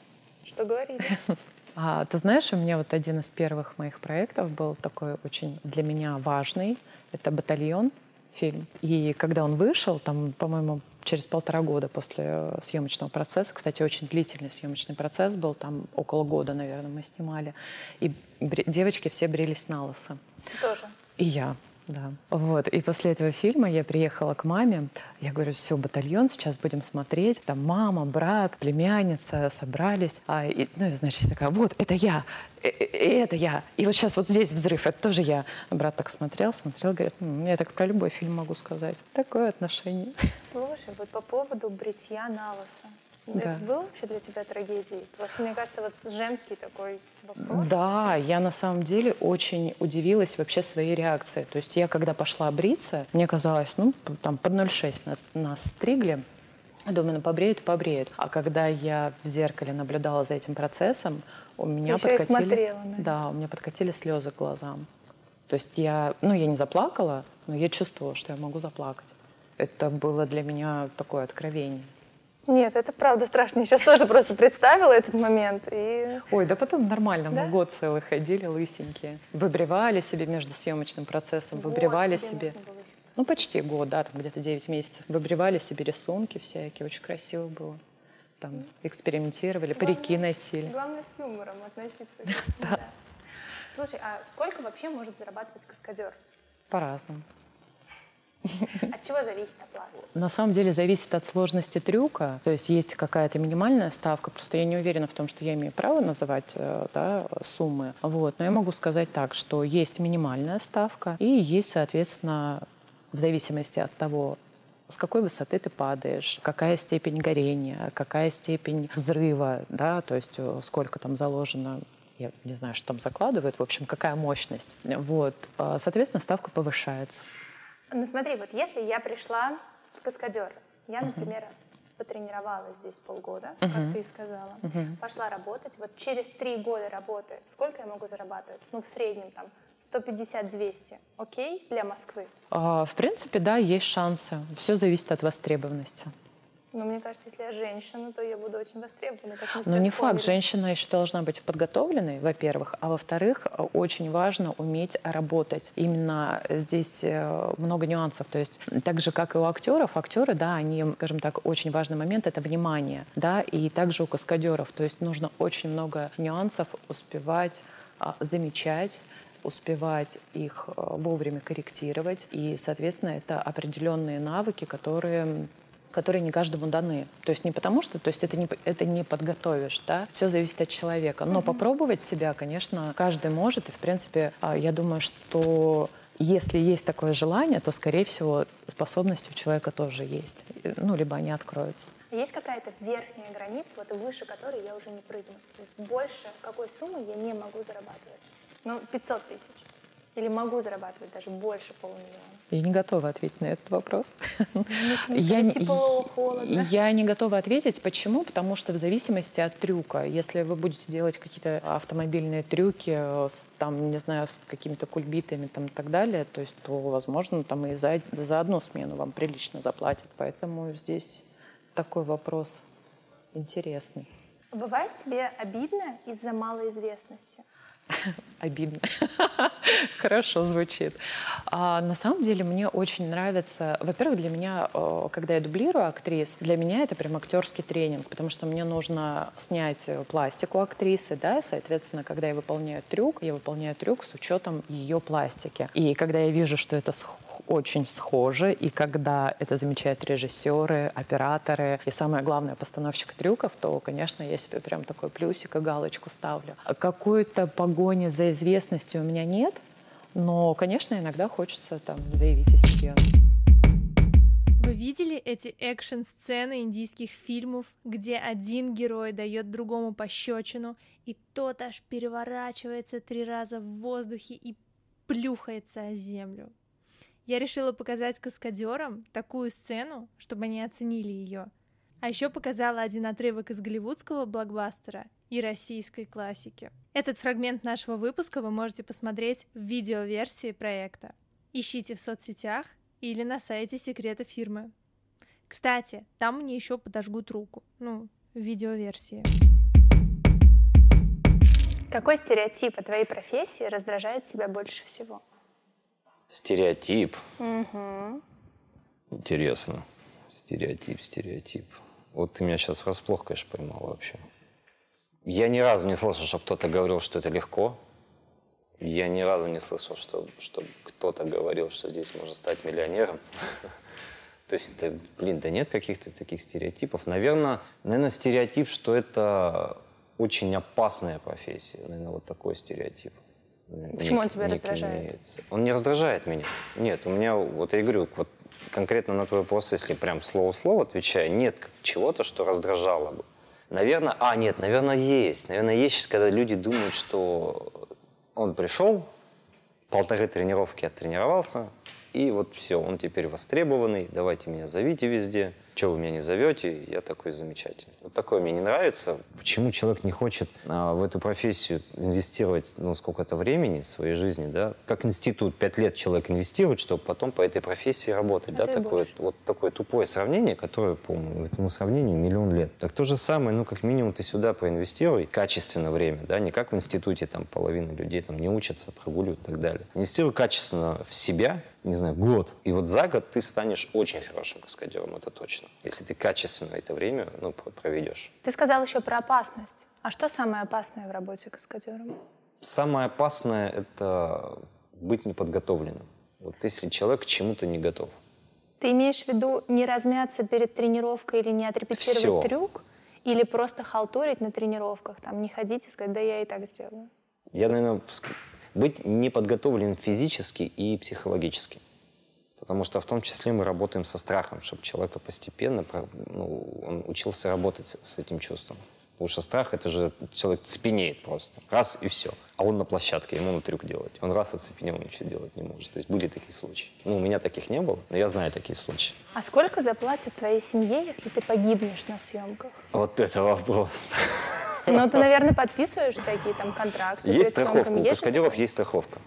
Что говорили? А, ты знаешь, у меня вот один из первых моих проектов был такой очень для меня важный. Это «Батальон» фильм. И когда он вышел, там, по-моему, через полтора года после съемочного процесса, кстати, очень длительный съемочный процесс был, там около года, наверное, мы снимали, и девочки все брились на лысо. Ты тоже. И я, да. Вот. И после этого фильма я приехала к маме. Я говорю, все, батальон, сейчас будем смотреть. Там мама, брат, племянница собрались. А, и, ну, и, значит, я такая, вот, это я, э, э, э, это я. И вот сейчас вот здесь взрыв, это тоже я. Брат так смотрел, смотрел, говорит, «М, я так про любой фильм могу сказать. Такое отношение. Слушай, вот по поводу бритья на лысо. Да. Это было вообще для тебя трагедией? Просто, мне кажется, вот женский такой вопрос. Да, я на самом деле очень удивилась вообще своей реакции. То есть я когда пошла бриться, мне казалось, ну, там под 0,6 нас, нас стригли, Думаю, ну побреют и побреют. А когда я в зеркале наблюдала за этим процессом, у меня и подкатили... смотрела да, у меня подкатили слезы к глазам. То есть я, ну, я не заплакала, но я чувствовала, что я могу заплакать. Это было для меня такое откровение. Нет, это правда страшно. Я сейчас тоже просто представила этот момент. И Ой, да потом нормально, Да? мы год целый ходили лысенькие. Выбривали себе между съемочным процессом, выбривали вот, себе. Ну, почти год, да, там где-то 9 месяцев. Выбривали себе рисунки всякие, очень красиво было. Там экспериментировали, парики носили. Главное с юмором относиться. да. Слушай, а сколько вообще может зарабатывать каскадер? По-разному. От чего зависит оплата? На самом деле зависит от сложности трюка. То есть есть какая-то минимальная ставка. Просто я не уверена в том, что я имею право называть э, да, суммы. Вот. Но я могу сказать так, что есть минимальная ставка и есть, соответственно, в зависимости от того, с какой высоты ты падаешь, какая степень горения, какая степень взрыва, да, то есть э, сколько там заложено я не знаю, что там закладывают, в общем, какая мощность. Вот. Э, Соответственно, ставка повышается. Ну смотри, вот если я пришла в каскадер, я, например, потренировалась здесь полгода, как ты и сказала, пошла работать, вот через три года работы, сколько я могу зарабатывать? Ну, в среднем там 150-200, окей, для Москвы. А, В принципе, да, есть шансы. Все зависит от востребованности. Но мне кажется, если я женщина, то я буду очень востребована. Как Но не факт, женщина еще должна быть подготовленной, во-первых, а во-вторых, очень важно уметь работать. Именно здесь э, много нюансов. То есть так же, как и у актеров, актеры, да, они, скажем так, очень важный момент — это внимание, да, и также у каскадеров. То есть нужно очень много нюансов успевать а, замечать, успевать их э, вовремя корректировать. И, соответственно, это определенные навыки, которые которые не каждому даны. То есть не потому что, то есть это не, это не подготовишь, да, все зависит от человека. Но попробовать себя, конечно, каждый может. И, в принципе, а, я думаю, что если есть такое желание, то, скорее всего, способности у человека тоже есть. Ну, либо они откроются. Есть какая-то верхняя граница, вот выше которой я уже не прыгну? То есть больше какой суммы я не могу зарабатывать? Ну, 500 тысяч. Или могу зарабатывать даже больше полумиллиона? Я не готова ответить на этот вопрос. Я не- тепло, холодно. Я не готова ответить. Почему? Потому что в зависимости от трюка. Если вы будете делать какие-то автомобильные трюки, э, с, там, не знаю, с какими-то кульбитами там, и так далее, то есть, то, возможно, там и за, за одну смену вам прилично заплатят. Поэтому здесь такой вопрос интересный. Бывает тебе обидно из-за малой известности? Обидно. Хорошо звучит. А, на самом деле мне очень нравится... Во-первых, для меня, э, когда я дублирую актрис, для меня это прям актерский тренинг, потому что мне нужно снять пластику актрисы, да, соответственно, когда я выполняю трюк, я выполняю трюк с учетом ее пластики. И когда я вижу, что это сх- очень схоже, и когда это замечают режиссеры, операторы и, самое главное, постановщик трюков, то, конечно, я себе прям такой плюсик и галочку ставлю. А Какой-то погони за известностью у меня нет, но, конечно, иногда хочется там заявить о себе. Вы видели эти экшн-сцены индийских фильмов, где один герой дает другому пощечину, и тот аж переворачивается три раза в воздухе и плюхается о землю. Я решила показать каскадерам такую сцену, чтобы они оценили ее. А еще показала один отрывок из голливудского блокбастера и российской классики. Этот фрагмент нашего выпуска вы можете посмотреть в видеоверсии проекта. Ищите в соцсетях или на сайте секрета фирмы. Кстати, там мне еще подожгут руку. Ну, в видеоверсии. Какой стереотип о твоей профессии раздражает тебя больше всего? Стереотип. Угу. Интересно. Стереотип, стереотип. Вот ты меня сейчас врасплох, конечно, поймал вообще. Я ни разу не слышал, что кто-то говорил, что это легко. Я ни разу не слышал, что, что кто-то говорил, что здесь можно стать миллионером. То есть, это, блин, да нет каких-то таких стереотипов. Наверное, наверное, стереотип, что это очень опасная профессия. Наверное, вот такой стереотип. Почему он тебя раздражает? Он не раздражает меня. Нет, у меня, вот я говорю, вот конкретно на твой вопрос, если прям слово-слово отвечаю, нет чего-то, что раздражало бы. Наверное, а, нет, наверное, есть. Наверное, есть, когда люди думают, что он пришел, полторы тренировки оттренировался, и вот все, он теперь востребованный, давайте меня зовите везде – что вы меня не зовете, я такой замечательный. Вот такое мне не нравится. Почему человек не хочет а, в эту профессию инвестировать, ну, сколько-то времени своей жизни, да? Как институт, пять лет человек инвестирует, чтобы потом по этой профессии работать, а да? Такое, вот такое тупое сравнение, которое, по этому сравнению миллион лет. Так то же самое, ну, как минимум ты сюда проинвестируй качественно время, да? Не как в институте, там, половина людей там не учатся, прогуливают и так далее. Инвестируй качественно в себя, не знаю, год. И вот за год ты станешь очень хорошим каскадером, это точно. Если ты качественно это время ну, проведешь. Ты сказал еще про опасность. А что самое опасное в работе каскадером? Самое опасное – это быть неподготовленным. Вот если человек к чему-то не готов. Ты имеешь в виду не размяться перед тренировкой или не отрепетировать Все. трюк? Или просто халтурить на тренировках, там, не ходить и сказать, да я и так сделаю? Я, наверное, быть неподготовленным физически и психологически. Потому что в том числе мы работаем со страхом, чтобы человека постепенно ну, он учился работать с, с этим чувством. Потому что страх это же человек цепенеет просто. Раз и все. А он на площадке, ему на трюк делать. Он раз оцепенел, ничего делать не может. То есть были такие случаи. Ну, у меня таких не было, но я знаю такие случаи. А сколько заплатят твоей семье, если ты погибнешь на съемках? Вот это вопрос. Ну, ты, наверное, подписываешь всякие там контракты. Есть страховка. У каскадеров есть страховка.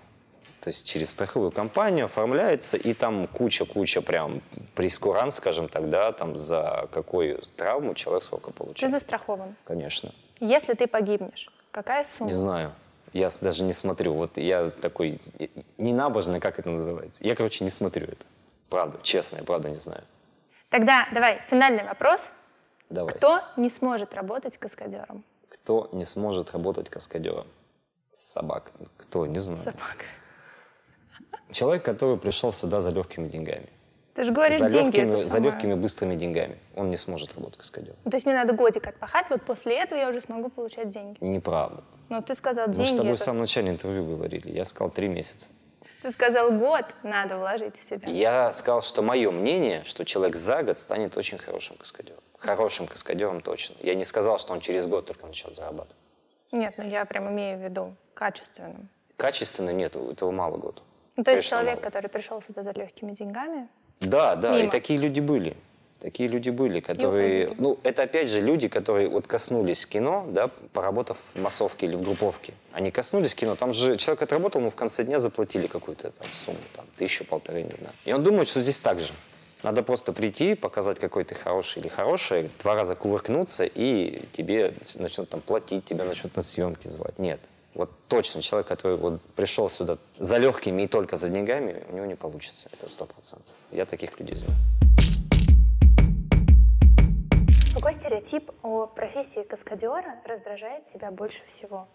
То есть через страховую компанию оформляется, и там куча-куча прям прескурант, скажем так, да, там за какую травму человек сколько получает. Ты застрахован? Конечно. Если ты погибнешь, какая сумма? Не знаю. Я даже не смотрю. Вот я такой ненабожный, как это называется. Я, короче, не смотрю это. Правда, честно, я правда не знаю. Тогда давай, финальный вопрос. Давай. Кто не сможет работать каскадером? Кто не сможет работать каскадером? Собака. Кто? Не знаю. Собака. Человек, который пришел сюда за легкими деньгами. Ты же говоришь, за деньги легкими, За легкими, быстрыми деньгами. Он не сможет работать каскадером. То есть мне надо годик отпахать, вот после этого я уже смогу получать деньги. Неправда. Но ты сказал, деньги... Мы с тобой это... в самом начале интервью говорили. Я сказал три месяца. Ты сказал, год надо вложить в себя. Я сказал, что мое мнение, что человек за год станет очень хорошим каскадером хорошим каскадером точно. Я не сказал, что он через год только начнет зарабатывать. Нет, ну я прям имею в виду качественным. Качественно нет, этого мало год. Ну, то есть человек, мало. который пришел сюда за легкими деньгами? Да, да, мимо. и такие люди были. Такие люди были, которые... Ну, это опять же люди, которые вот коснулись кино, да, поработав в массовке или в групповке. Они коснулись кино, там же человек отработал, ему в конце дня заплатили какую-то там сумму, там, тысячу, полторы, не знаю. И он думает, что здесь так же. Надо просто прийти, показать, какой ты хороший или хороший, два раза кувыркнуться, и тебе начнут там платить, тебя начнут на съемки звать. Нет. Вот точно человек, который вот пришел сюда за легкими и только за деньгами, у него не получится. Это сто процентов. Я таких людей знаю. Какой стереотип о профессии каскадера раздражает тебя больше всего?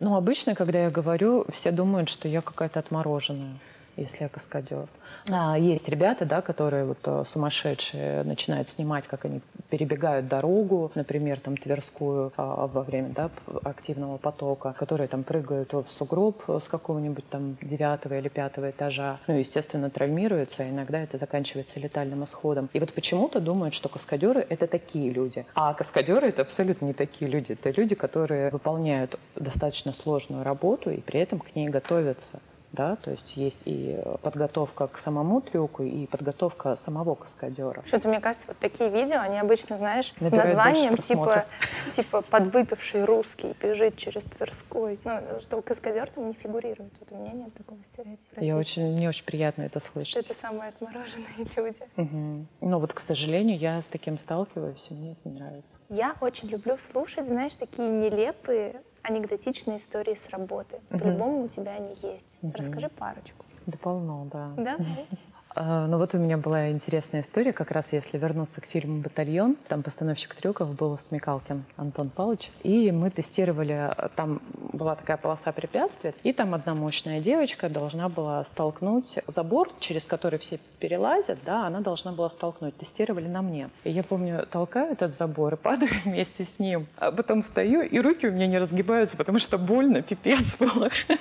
Ну, обычно, когда я говорю, все думают, что я какая-то отмороженная если я каскадер. А, есть ребята, да, которые вот э, сумасшедшие начинают снимать, как они перебегают дорогу, например, там Тверскую а, во время да, активного потока, которые там прыгают в сугроб с какого-нибудь там девятого или пятого этажа, ну, естественно, травмируются, а иногда это заканчивается летальным исходом. И вот почему-то думают, что каскадеры — это такие люди. А каскадеры — это абсолютно не такие люди. Это люди, которые выполняют достаточно сложную работу и при этом к ней готовятся. Да, то есть есть и подготовка к самому трюку, и подготовка самого каскадера. Что-то, мне кажется, вот такие видео, они обычно, знаешь, с названием типа, типа «Подвыпивший русский бежит через Тверской». Ну, что каскадер там не фигурирует. Вот у меня нет такого стереотипа. Я очень, мне очень приятно это слышать. Что это самые отмороженные люди. Угу. Ну вот, к сожалению, я с таким сталкиваюсь, и мне это не нравится. Я очень люблю слушать, знаешь, такие нелепые анекдотичные истории с работы. Угу. По-любому у тебя они есть. Угу. Расскажи парочку. Да полно, да. Да? А, ну вот у меня была интересная история, как раз если вернуться к фильму «Батальон». Там постановщик трюков был Смекалкин Антон Павлович. И мы тестировали, там была такая полоса препятствий, и там одна мощная девочка должна была столкнуть забор, через который все перелазят, да, она должна была столкнуть. Тестировали на мне. И я помню, толкаю этот забор и падаю вместе с ним. А потом стою, и руки у меня не разгибаются, потому что больно, пипец было.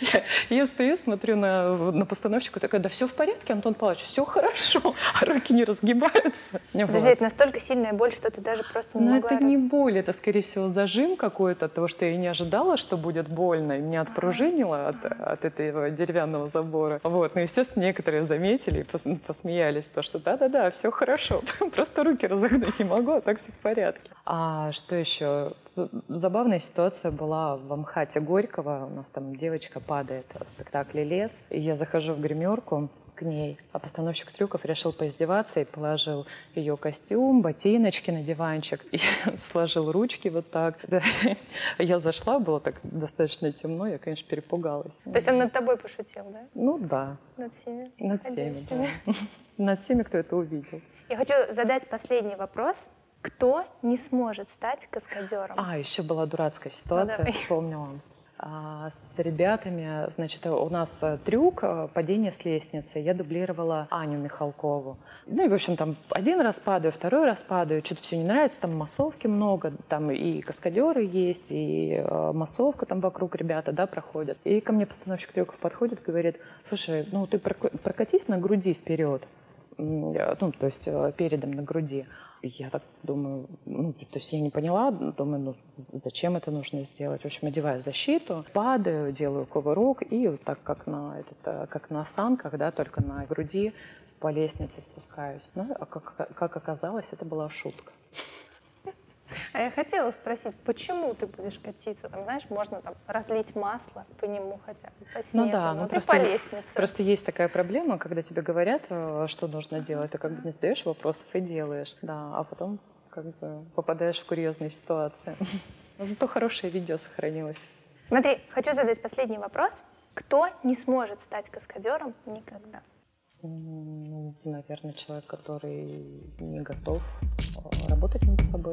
Я, я стою, смотрю на, на постановщика, такая, да все в порядке, Антон Павлович, все хорошо, а руки не разгибаются. Подожди, это настолько сильная боль, что ты даже просто не Но могла... это не боль, это, скорее всего, зажим какой-то от того, что я не ожидала, что будет больно, и меня отпружинило от, от этого деревянного забора. Вот, ну, естественно, некоторые заметили и посмеялись, то, что да-да-да, все хорошо, просто руки разогнуть не могу, а так все в порядке. А что еще? Забавная ситуация была в Амхате Горького. У нас там девочка падает в спектакле «Лес». И я захожу в гримерку, к ней. А постановщик трюков решил поиздеваться и положил ее костюм, ботиночки на диванчик и сложил ручки вот так. Да. Я зашла, было так достаточно темно, я, конечно, перепугалась. То есть он над тобой пошутил, да? Ну да. Над всеми? Над всеми, да. Над всеми, кто это увидел. Я хочу задать последний вопрос. Кто не сможет стать каскадером? А, еще была дурацкая ситуация, ну, вспомнила. А, с ребятами, значит, у нас э, трюк э, падение с лестницы. Я дублировала Аню Михалкову. Ну и, в общем, там один раз падаю, второй раз падаю. Что-то все не нравится, там массовки много, там и каскадеры есть, и э, массовка там вокруг ребята, да, проходят. И ко мне постановщик трюков подходит, говорит, слушай, ну ты прокатись на груди вперед, ну, то есть передом на груди. Я так думаю, ну, то есть я не поняла, думаю, ну, зачем это нужно сделать. В общем, одеваю защиту, падаю, делаю кувырок и вот так, как на, этот, э, как на санках, да, только на груди по лестнице спускаюсь. Ну, а как, как оказалось, это была шутка. А я хотела спросить, почему ты будешь катиться? Там, знаешь, можно там разлить масло по нему хотя бы, по снегу, ну да, ну, просто, по лестнице. Просто есть такая проблема, когда тебе говорят, э, что нужно делать, ты как бы не задаешь вопросов и делаешь. Да, а потом как бы попадаешь в курьезные ситуации. Но зато хорошее видео сохранилось. Смотри, хочу задать последний вопрос. Кто не сможет стать каскадером никогда? Ну, наверное, человек, который не готов э, работать над собой.